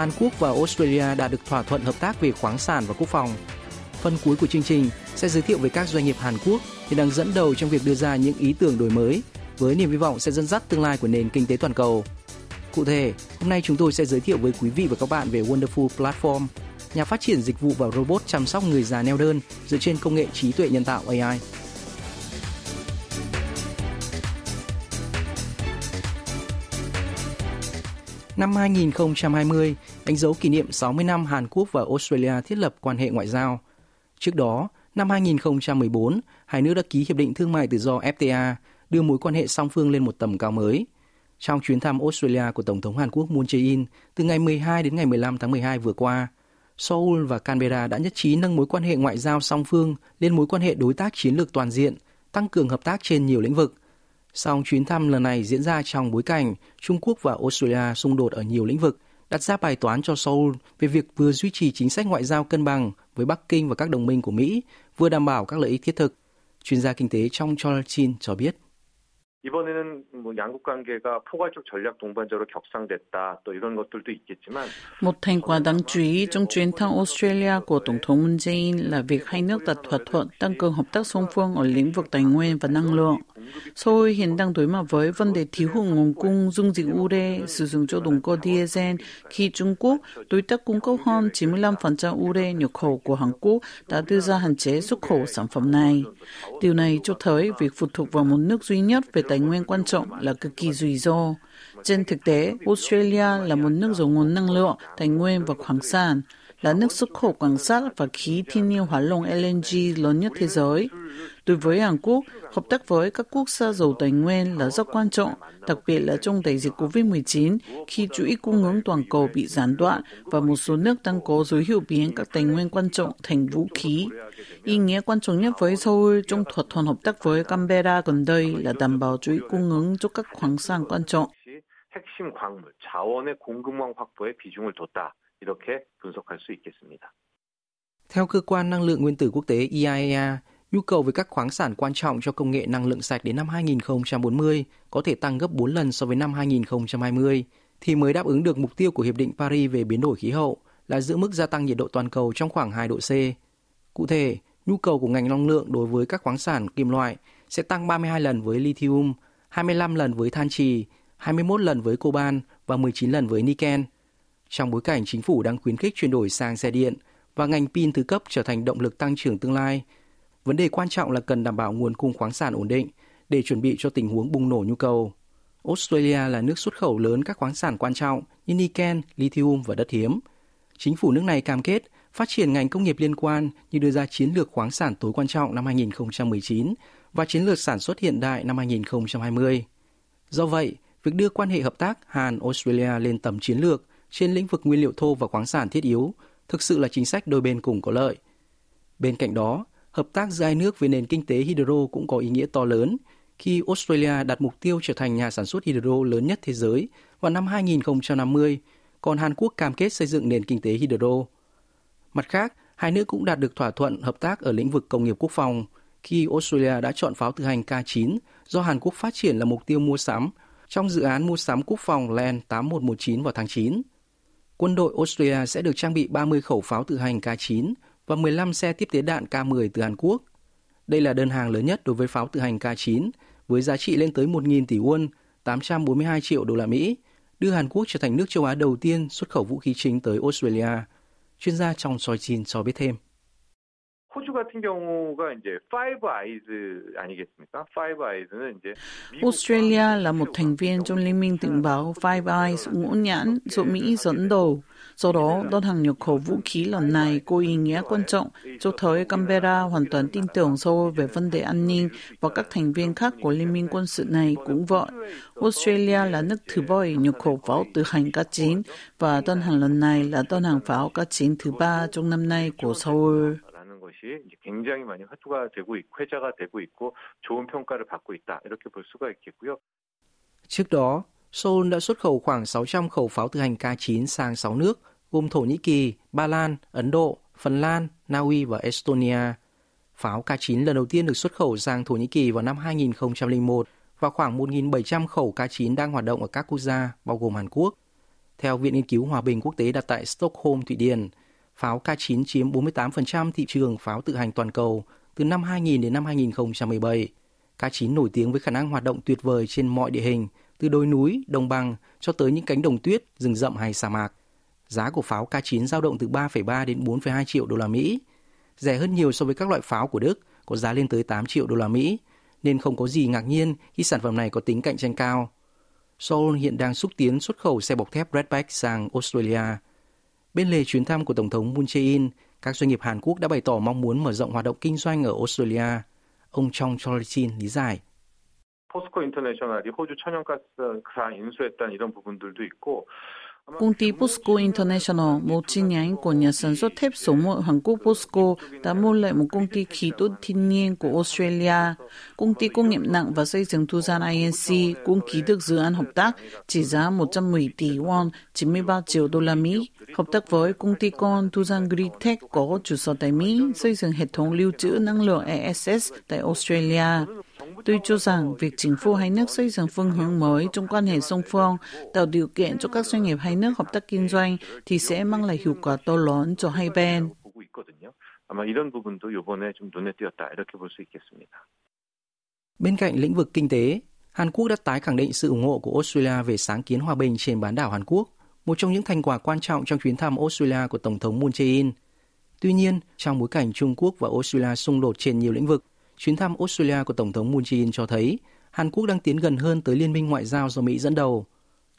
Hàn Quốc và Australia đã được thỏa thuận hợp tác về khoáng sản và quốc phòng. Phần cuối của chương trình sẽ giới thiệu về các doanh nghiệp Hàn Quốc hiện đang dẫn đầu trong việc đưa ra những ý tưởng đổi mới với niềm hy vọng sẽ dẫn dắt tương lai của nền kinh tế toàn cầu. Cụ thể, hôm nay chúng tôi sẽ giới thiệu với quý vị và các bạn về Wonderful Platform, nhà phát triển dịch vụ và robot chăm sóc người già neo đơn dựa trên công nghệ trí tuệ nhân tạo AI. Năm 2020 đánh dấu kỷ niệm 60 năm Hàn Quốc và Australia thiết lập quan hệ ngoại giao. Trước đó, năm 2014, hai nước đã ký hiệp định thương mại tự do FTA, đưa mối quan hệ song phương lên một tầm cao mới. Trong chuyến thăm Australia của Tổng thống Hàn Quốc Moon Jae-in từ ngày 12 đến ngày 15 tháng 12 vừa qua, Seoul và Canberra đã nhất trí nâng mối quan hệ ngoại giao song phương lên mối quan hệ đối tác chiến lược toàn diện, tăng cường hợp tác trên nhiều lĩnh vực, Song chuyến thăm lần này diễn ra trong bối cảnh Trung Quốc và Australia xung đột ở nhiều lĩnh vực, đặt ra bài toán cho Seoul về việc vừa duy trì chính sách ngoại giao cân bằng với Bắc Kinh và các đồng minh của Mỹ, vừa đảm bảo các lợi ích thiết thực. Chuyên gia kinh tế trong Charles Chin cho biết. 이번에는 뭐 양국 관계가 포괄적 전략 동반자로 격상됐다 또 이런 것들도 있겠지만 một thành quả đáng chú ý trong chuyến thăm Australia của Tổng thống Moon Jae-in là việc hai nước đặt thỏa thuận tăng cường hợp tác song phương ở lĩnh vực tài nguyên và năng lượng. Seoul hiện đang đối mặt với vấn đề thiếu hụt nguồn cung dung dịch ure sử dụng cho động cơ diesel khi Trung Quốc, đối tác cung cấp hơn 95% ure nhập khẩu của Hàn Quốc đã đưa ra hạn chế xuất khẩu sản phẩm này. Điều này cho thấy việc phụ thuộc vào một nước duy nhất về tài nguyên quan trọng là cực kỳ rủi ro. Trên thực tế, Australia là một nước giàu nguồn năng lượng, tài nguyên và khoáng sản, là nước xuất khẩu quảng sắt và khí thiên nhiên hỏa lỏng LNG lớn nhất thế giới. Đối với Hàn Quốc, hợp tác với các quốc gia giàu tài nguyên là rất quan trọng, đặc biệt là trong đại dịch COVID-19 khi chuỗi cung ứng toàn cầu bị gián đoạn và một số nước đang có dấu hiệu biến các tài nguyên quan trọng thành vũ khí. Ý nghĩa quan trọng nhất với Seoul trong thỏa thuận hợp tác với Canberra gần đây là đảm bảo chuỗi cung ứng cho các khoáng sản quan trọng. 핵심 광물, 자원의 공급망 확보에 비중을 뒀다. 이렇게 분석할 수 있겠습니다. Theo cơ quan năng lượng nguyên tử quốc tế IAEA, nhu cầu về các khoáng sản quan trọng cho công nghệ năng lượng sạch đến năm 2040 có thể tăng gấp 4 lần so với năm 2020 thì mới đáp ứng được mục tiêu của Hiệp định Paris về biến đổi khí hậu là giữ mức gia tăng nhiệt độ toàn cầu trong khoảng 2 độ C. Cụ thể, nhu cầu của ngành năng lượng đối với các khoáng sản kim loại sẽ tăng 32 lần với lithium, 25 lần với than trì, 21 lần với coban và 19 lần với niken. Trong bối cảnh chính phủ đang khuyến khích chuyển đổi sang xe điện và ngành pin thứ cấp trở thành động lực tăng trưởng tương lai, vấn đề quan trọng là cần đảm bảo nguồn cung khoáng sản ổn định để chuẩn bị cho tình huống bùng nổ nhu cầu. Australia là nước xuất khẩu lớn các khoáng sản quan trọng như niken, lithium và đất hiếm. Chính phủ nước này cam kết phát triển ngành công nghiệp liên quan như đưa ra chiến lược khoáng sản tối quan trọng năm 2019 và chiến lược sản xuất hiện đại năm 2020. Do vậy, việc đưa quan hệ hợp tác Hàn-Australia lên tầm chiến lược trên lĩnh vực nguyên liệu thô và khoáng sản thiết yếu thực sự là chính sách đôi bên cùng có lợi. Bên cạnh đó, hợp tác giữa hai nước về nền kinh tế hydro cũng có ý nghĩa to lớn khi Australia đặt mục tiêu trở thành nhà sản xuất hydro lớn nhất thế giới vào năm 2050, còn Hàn Quốc cam kết xây dựng nền kinh tế hydro. Mặt khác, hai nước cũng đạt được thỏa thuận hợp tác ở lĩnh vực công nghiệp quốc phòng khi Australia đã chọn pháo tự hành K9 do Hàn Quốc phát triển là mục tiêu mua sắm trong dự án mua sắm quốc phòng LAN 8119 vào tháng 9. Quân đội Australia sẽ được trang bị 30 khẩu pháo tự hành K9 và 15 xe tiếp tế đạn K10 từ Hàn Quốc. Đây là đơn hàng lớn nhất đối với pháo tự hành K9 với giá trị lên tới 1.000 tỷ won, 842 triệu đô la Mỹ, đưa Hàn Quốc trở thành nước châu Á đầu tiên xuất khẩu vũ khí chính tới Australia. Chuyên gia trong Soichin cho biết thêm. 호주 같은 경우가 이제 Five Eyes 아니겠습니까? Five Eyes는 이제 Australia là một thành viên trong liên minh tình báo Five Eyes ngũ nhãn do Mỹ dẫn đầu. Do đó, đơn hàng nhập khẩu vũ khí lần này có ý nghĩa quan trọng, cho thấy Canberra hoàn toàn tin tưởng Seoul về vấn đề an ninh và các thành viên khác của liên minh quân sự này cũng vậy. Australia là nước thứ bảy nhập khẩu pháo tự hành K9 và đơn hàng lần này là đơn hàng pháo K9 thứ ba trong năm nay của Seoul. 것이 굉장히 많이 화두가 되고 있고 회자가 되고 있고 좋은 평가를 받고 있다 이렇게 볼 수가 있겠고요. Trước đó, Seoul đã xuất khẩu khoảng 600 khẩu pháo tự hành K9 sang 6 nước, gồm Thổ Nhĩ Kỳ, Ba Lan, Ấn Độ, Phần Lan, Na Uy và Estonia. Pháo K9 lần đầu tiên được xuất khẩu sang Thổ Nhĩ Kỳ vào năm 2001 và khoảng 1.700 khẩu K9 đang hoạt động ở các quốc gia, bao gồm Hàn Quốc. Theo Viện Nghiên cứu Hòa bình Quốc tế đặt tại Stockholm, Thụy Điển, pháo K9 chiếm 48% thị trường pháo tự hành toàn cầu từ năm 2000 đến năm 2017. K9 nổi tiếng với khả năng hoạt động tuyệt vời trên mọi địa hình, từ đồi núi, đồng bằng cho tới những cánh đồng tuyết, rừng rậm hay sa mạc. Giá của pháo K9 dao động từ 3,3 đến 4,2 triệu đô la Mỹ, rẻ hơn nhiều so với các loại pháo của Đức có giá lên tới 8 triệu đô la Mỹ, nên không có gì ngạc nhiên khi sản phẩm này có tính cạnh tranh cao. Seoul hiện đang xúc tiến xuất khẩu xe bọc thép Redback sang Australia – Bên lề chuyến thăm của Tổng thống Moon Jae-in, các doanh nghiệp Hàn Quốc đã bày tỏ mong muốn mở rộng hoạt động kinh doanh ở Australia. Ông Chong Chol-chin lý giải. 포스코 인터내셔널이 호주 천연가스사 인수했다는 이런 부분들도 있고 Công ty Posco International, một chi nhánh của nhà sản xuất thép số 1 Hàn Quốc Posco, đã mua lại một công ty khí đốt thiên nhiên của Australia. Công ty công nghiệp nặng và xây dựng Tucson INC cũng ký được dự án hợp tác trị giá 110 tỷ won, 93 triệu đô la Mỹ. Hợp tác với công ty con Tucson Gritech có trụ sở tại Mỹ, xây dựng hệ thống lưu trữ năng lượng ESS tại Australia. Tôi cho rằng việc chính phủ hai nước xây dựng phương hướng mới trong quan hệ song phương, tạo điều kiện cho các doanh nghiệp hai nước hợp tác kinh doanh thì sẽ mang lại hiệu quả to lớn cho hai bên. Bên cạnh lĩnh vực kinh tế, Hàn Quốc đã tái khẳng định sự ủng hộ của Australia về sáng kiến hòa bình trên bán đảo Hàn Quốc, một trong những thành quả quan trọng trong chuyến thăm Australia của Tổng thống Moon Jae-in. Tuy nhiên, trong bối cảnh Trung Quốc và Australia xung đột trên nhiều lĩnh vực, chuyến thăm Australia của Tổng thống Moon Jae-in cho thấy Hàn Quốc đang tiến gần hơn tới liên minh ngoại giao do Mỹ dẫn đầu.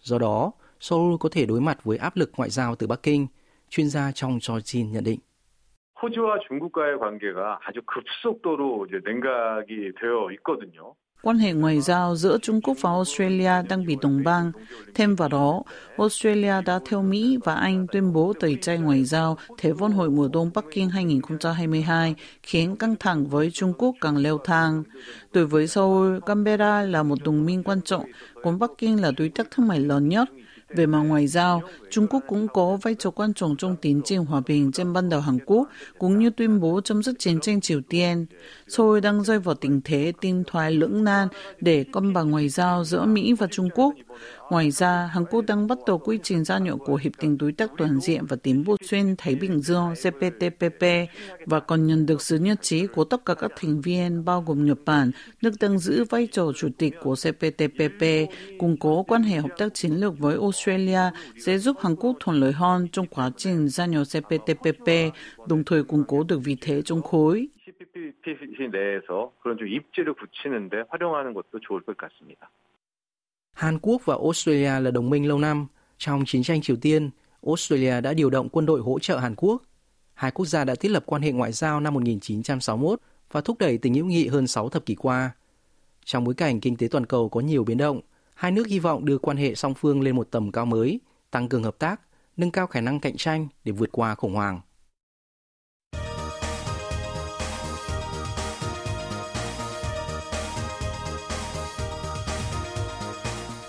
Do đó, Seoul có thể đối mặt với áp lực ngoại giao từ Bắc Kinh, chuyên gia trong cho Jin nhận định. 호주와 중국과의 관계가 아주 급속도로 이제 냉각이 되어 있거든요. Quan hệ ngoại giao giữa Trung Quốc và Australia đang bị đồng băng. Thêm vào đó, Australia đã theo Mỹ và Anh tuyên bố tẩy chay ngoại giao Thế vận hội mùa đông Bắc Kinh 2022, khiến căng thẳng với Trung Quốc càng leo thang. Đối với Seoul, Canberra là một đồng minh quan trọng, còn Bắc Kinh là đối tác thương mại lớn nhất. Về mặt ngoại giao, Trung Quốc cũng có vai trò quan trọng trong tiến trình hòa bình trên bán đảo Hàn Quốc, cũng như tuyên bố chấm dứt chiến tranh Triều Tiên. Seoul đang rơi vào tình thế tin thoái lưỡng nan để cân bằng ngoại giao giữa Mỹ và Trung Quốc. Ngoài ra, Hàn Quốc đang bắt đầu quy trình gia nhập của Hiệp định Đối tác Toàn diện và Tiến bộ xuyên Thái Bình Dương CPTPP và còn nhận được sự nhất trí của tất cả các thành viên bao gồm Nhật Bản, nước đang giữ vai trò chủ tịch của CPTPP, củng cố quan hệ hợp tác chiến lược với Australia sẽ giúp Hàn Quốc thuận lợi hơn trong quá trình gia nhập CPTPP, đồng thời củng cố được vị thế trong khối. CPTPP 내에서 그런 좀 입지를 굳히는데 활용하는 것도 좋을 것 같습니다. Hàn Quốc và Australia là đồng minh lâu năm. Trong chiến tranh Triều Tiên, Australia đã điều động quân đội hỗ trợ Hàn Quốc. Hai quốc gia đã thiết lập quan hệ ngoại giao năm 1961 và thúc đẩy tình hữu nghị hơn 6 thập kỷ qua. Trong bối cảnh kinh tế toàn cầu có nhiều biến động, hai nước hy vọng đưa quan hệ song phương lên một tầm cao mới, tăng cường hợp tác, nâng cao khả năng cạnh tranh để vượt qua khủng hoảng.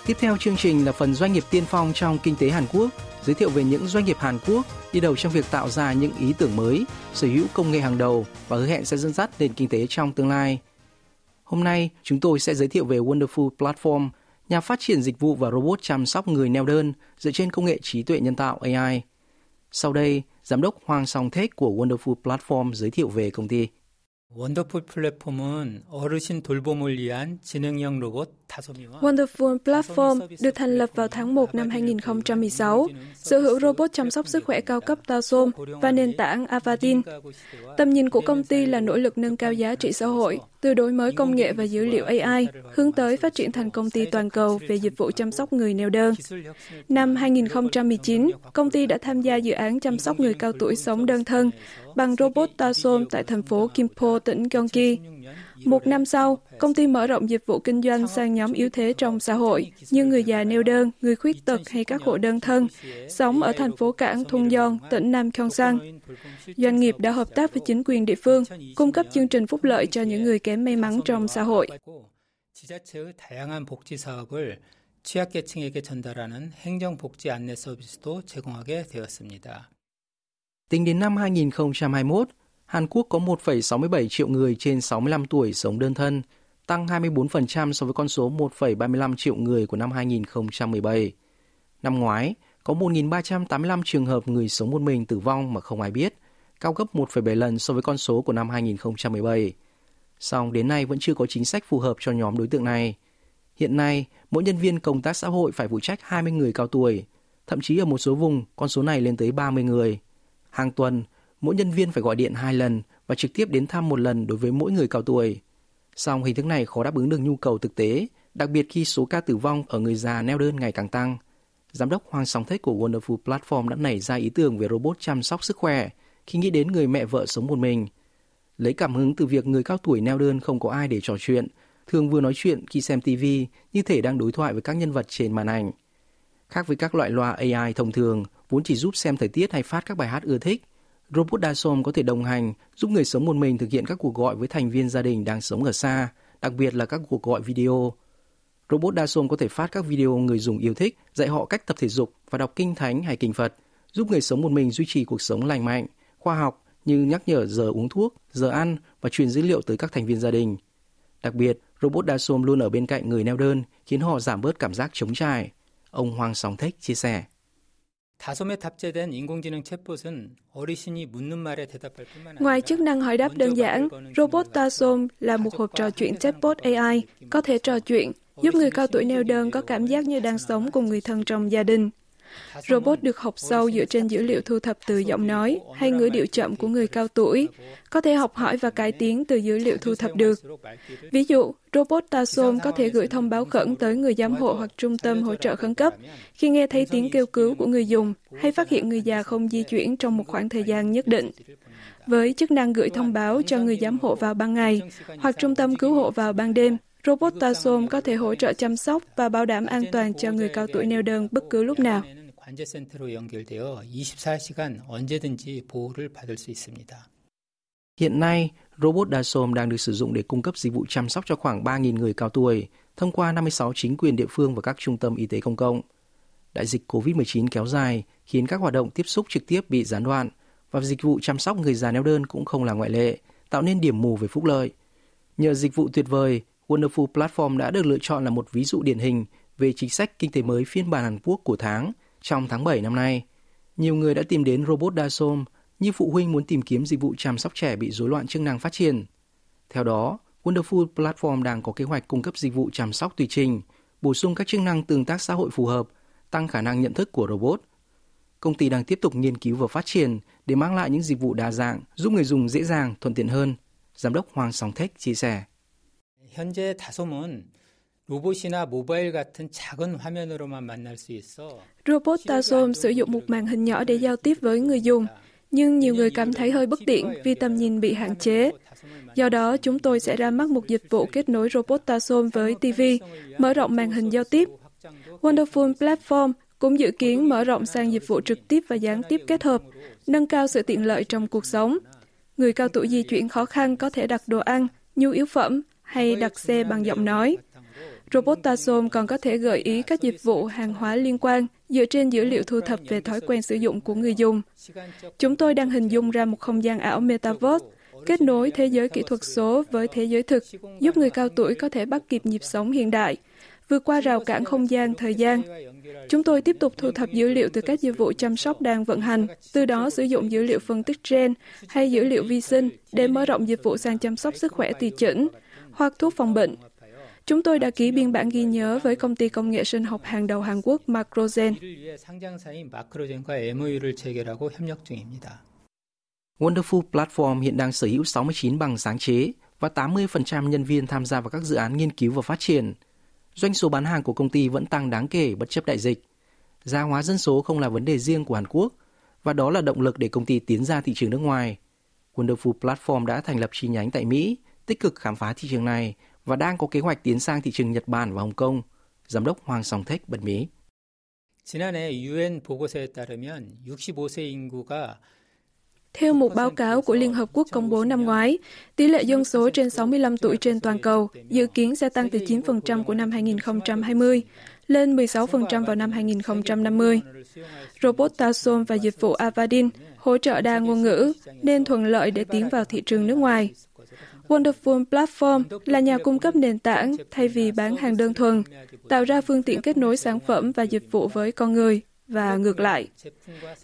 Tiếp theo chương trình là phần doanh nghiệp tiên phong trong kinh tế Hàn Quốc, giới thiệu về những doanh nghiệp Hàn Quốc đi đầu trong việc tạo ra những ý tưởng mới, sở hữu công nghệ hàng đầu và hứa hẹn sẽ dẫn dắt nền kinh tế trong tương lai. Hôm nay, chúng tôi sẽ giới thiệu về Wonderful Platform, nhà phát triển dịch vụ và robot chăm sóc người neo đơn dựa trên công nghệ trí tuệ nhân tạo AI. Sau đây, giám đốc Hoàng Song Thết của Wonderful Platform giới thiệu về công ty. 원더풀 플랫폼은 어르신 돌봄을 위한 지능형 로봇 Wonderful Platform được thành lập vào tháng 1 năm 2016, sở hữu robot chăm sóc sức khỏe cao cấp Tasom và nền tảng Avatin. Tầm nhìn của công ty là nỗ lực nâng cao giá trị xã hội, từ đổi mới công nghệ và dữ liệu AI, hướng tới phát triển thành công ty toàn cầu về dịch vụ chăm sóc người neo đơn. Năm 2019, công ty đã tham gia dự án chăm sóc người cao tuổi sống đơn thân bằng robot Tasom tại thành phố Kimpo, tỉnh Gyeonggi. Một năm sau, công ty mở rộng dịch vụ kinh doanh sang nhóm yếu thế trong xã hội như người già neo đơn, người khuyết tật hay các hộ đơn thân, sống ở thành phố cảng Thung Yon, tỉnh Nam Gyeongsang. Doanh nghiệp đã hợp tác với chính quyền địa phương, cung cấp chương trình phúc lợi cho những người kém may mắn trong xã hội. 지자체의 다양한 복지 사업을 취약계층에게 전달하는 행정복지 안내 서비스도 제공하게 되었습니다. Tính đến năm 2021, Hàn Quốc có 1,67 triệu người trên 65 tuổi sống đơn thân, tăng 24% so với con số 1,35 triệu người của năm 2017. Năm ngoái, có 1.385 trường hợp người sống một mình tử vong mà không ai biết, cao gấp 1,7 lần so với con số của năm 2017. Song đến nay vẫn chưa có chính sách phù hợp cho nhóm đối tượng này. Hiện nay, mỗi nhân viên công tác xã hội phải phụ trách 20 người cao tuổi, thậm chí ở một số vùng con số này lên tới 30 người. Hàng tuần, mỗi nhân viên phải gọi điện hai lần và trực tiếp đến thăm một lần đối với mỗi người cao tuổi. Song hình thức này khó đáp ứng được nhu cầu thực tế, đặc biệt khi số ca tử vong ở người già neo đơn ngày càng tăng. Giám đốc Hoàng sóng Thích của Wonderful Platform đã nảy ra ý tưởng về robot chăm sóc sức khỏe khi nghĩ đến người mẹ vợ sống một mình. Lấy cảm hứng từ việc người cao tuổi neo đơn không có ai để trò chuyện, thường vừa nói chuyện khi xem TV như thể đang đối thoại với các nhân vật trên màn ảnh. Khác với các loại loa AI thông thường, vốn chỉ giúp xem thời tiết hay phát các bài hát ưa thích, Robot Dasom có thể đồng hành, giúp người sống một mình thực hiện các cuộc gọi với thành viên gia đình đang sống ở xa, đặc biệt là các cuộc gọi video. Robot Dasom có thể phát các video người dùng yêu thích, dạy họ cách tập thể dục và đọc kinh thánh hay kinh Phật, giúp người sống một mình duy trì cuộc sống lành mạnh, khoa học như nhắc nhở giờ uống thuốc, giờ ăn và truyền dữ liệu tới các thành viên gia đình. Đặc biệt, robot Dasom luôn ở bên cạnh người neo đơn, khiến họ giảm bớt cảm giác trống trải. Ông Hoàng Sóng Thích chia sẻ. 다솜에 탑재된 인공지능 챗봇은 어르신이 묻는 말에 대답할 뿐만 Ngoài chức năng hỏi đáp đơn giản, robot Tasom là một hộp trò chuyện chatbot AI có thể trò chuyện, giúp người cao tuổi neo đơn có cảm giác như đang sống cùng người thân trong gia đình. Robot được học sâu dựa trên dữ liệu thu thập từ giọng nói hay ngữ điệu chậm của người cao tuổi, có thể học hỏi và cải tiến từ dữ liệu thu thập được. Ví dụ, robot Tasom có thể gửi thông báo khẩn tới người giám hộ hoặc trung tâm hỗ trợ khẩn cấp khi nghe thấy tiếng kêu cứu của người dùng hay phát hiện người già không di chuyển trong một khoảng thời gian nhất định. Với chức năng gửi thông báo cho người giám hộ vào ban ngày hoặc trung tâm cứu hộ vào ban đêm, robot Tasom có thể hỗ trợ chăm sóc và bảo đảm an toàn cho người cao tuổi neo đơn bất cứ lúc nào. 관제센터로 연결되어 24시간 언제든지 보호를 받을 수 있습니다. Hiện nay, robot Dasom đang được sử dụng để cung cấp dịch vụ chăm sóc cho khoảng 3.000 người cao tuổi thông qua 56 chính quyền địa phương và các trung tâm y tế công cộng. Đại dịch COVID-19 kéo dài khiến các hoạt động tiếp xúc trực tiếp bị gián đoạn và dịch vụ chăm sóc người già neo đơn cũng không là ngoại lệ, tạo nên điểm mù về phúc lợi. Nhờ dịch vụ tuyệt vời, Wonderful Platform đã được lựa chọn là một ví dụ điển hình về chính sách kinh tế mới phiên bản Hàn Quốc của tháng – trong tháng 7 năm nay, nhiều người đã tìm đến robot Dasom như phụ huynh muốn tìm kiếm dịch vụ chăm sóc trẻ bị rối loạn chức năng phát triển. Theo đó, Wonderful Platform đang có kế hoạch cung cấp dịch vụ chăm sóc tùy trình, bổ sung các chức năng tương tác xã hội phù hợp, tăng khả năng nhận thức của robot. Công ty đang tiếp tục nghiên cứu và phát triển để mang lại những dịch vụ đa dạng, giúp người dùng dễ dàng, thuận tiện hơn. Giám đốc Hoàng Song Thech chia sẻ. 현재 다솜은 로봇이나 모바일 같은 작은 화면으로만 만날 수 있어. Robot Tazom sử dụng một màn hình nhỏ để giao tiếp với người dùng, nhưng nhiều người cảm thấy hơi bất tiện vì tầm nhìn bị hạn chế. Do đó, chúng tôi sẽ ra mắt một dịch vụ kết nối robot Tazom với TV, mở rộng màn hình giao tiếp. Wonderful Platform cũng dự kiến mở rộng sang dịch vụ trực tiếp và gián tiếp kết hợp, nâng cao sự tiện lợi trong cuộc sống. Người cao tuổi di chuyển khó khăn có thể đặt đồ ăn, nhu yếu phẩm hay đặt xe bằng giọng nói. Robot còn có thể gợi ý các dịch vụ hàng hóa liên quan dựa trên dữ liệu thu thập về thói quen sử dụng của người dùng. Chúng tôi đang hình dung ra một không gian ảo Metaverse, kết nối thế giới kỹ thuật số với thế giới thực, giúp người cao tuổi có thể bắt kịp nhịp sống hiện đại, vượt qua rào cản không gian, thời gian. Chúng tôi tiếp tục thu thập dữ liệu từ các dịch vụ chăm sóc đang vận hành, từ đó sử dụng dữ liệu phân tích gen hay dữ liệu vi sinh để mở rộng dịch vụ sang chăm sóc sức khỏe tùy chỉnh hoặc thuốc phòng bệnh Chúng tôi đã ký biên bản ghi nhớ với công ty công nghệ sinh học hàng đầu Hàn Quốc Macrogen. Wonderful Platform hiện đang sở hữu 69 bằng sáng chế và 80% nhân viên tham gia vào các dự án nghiên cứu và phát triển. Doanh số bán hàng của công ty vẫn tăng đáng kể bất chấp đại dịch. Gia hóa dân số không là vấn đề riêng của Hàn Quốc và đó là động lực để công ty tiến ra thị trường nước ngoài. Wonderful Platform đã thành lập chi nhánh tại Mỹ, tích cực khám phá thị trường này và đang có kế hoạch tiến sang thị trường Nhật Bản và Hồng Kông, giám đốc Hoàng Song Thách bật mí. Theo một báo cáo của Liên Hợp Quốc công bố năm ngoái, tỷ lệ dân số trên 65 tuổi trên toàn cầu dự kiến sẽ tăng từ 9% của năm 2020 lên 16% vào năm 2050. Robot Tasson và dịch vụ Avadin hỗ trợ đa ngôn ngữ nên thuận lợi để tiến vào thị trường nước ngoài. Wonderful Platform là nhà cung cấp nền tảng thay vì bán hàng đơn thuần, tạo ra phương tiện kết nối sản phẩm và dịch vụ với con người và ngược lại.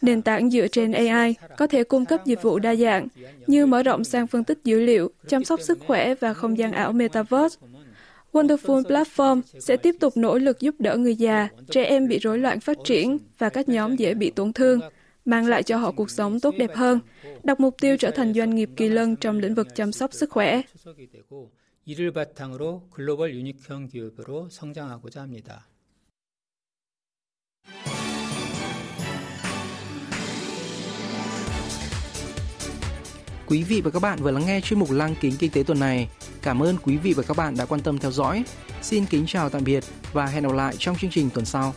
Nền tảng dựa trên AI có thể cung cấp dịch vụ đa dạng như mở rộng sang phân tích dữ liệu, chăm sóc sức khỏe và không gian ảo Metaverse. Wonderful Platform sẽ tiếp tục nỗ lực giúp đỡ người già, trẻ em bị rối loạn phát triển và các nhóm dễ bị tổn thương, mang lại cho họ cuộc sống tốt đẹp hơn, đặt mục tiêu trở thành doanh nghiệp kỳ lân trong lĩnh vực chăm sóc sức khỏe. 이를 바탕으로 글로벌 유니크형 기업으로 성장하고자 합니다. Quý vị và các bạn vừa lắng nghe chuyên mục Lăng kính kinh tế tuần này. Cảm ơn quý vị và các bạn đã quan tâm theo dõi. Xin kính chào tạm biệt và hẹn gặp lại trong chương trình tuần sau.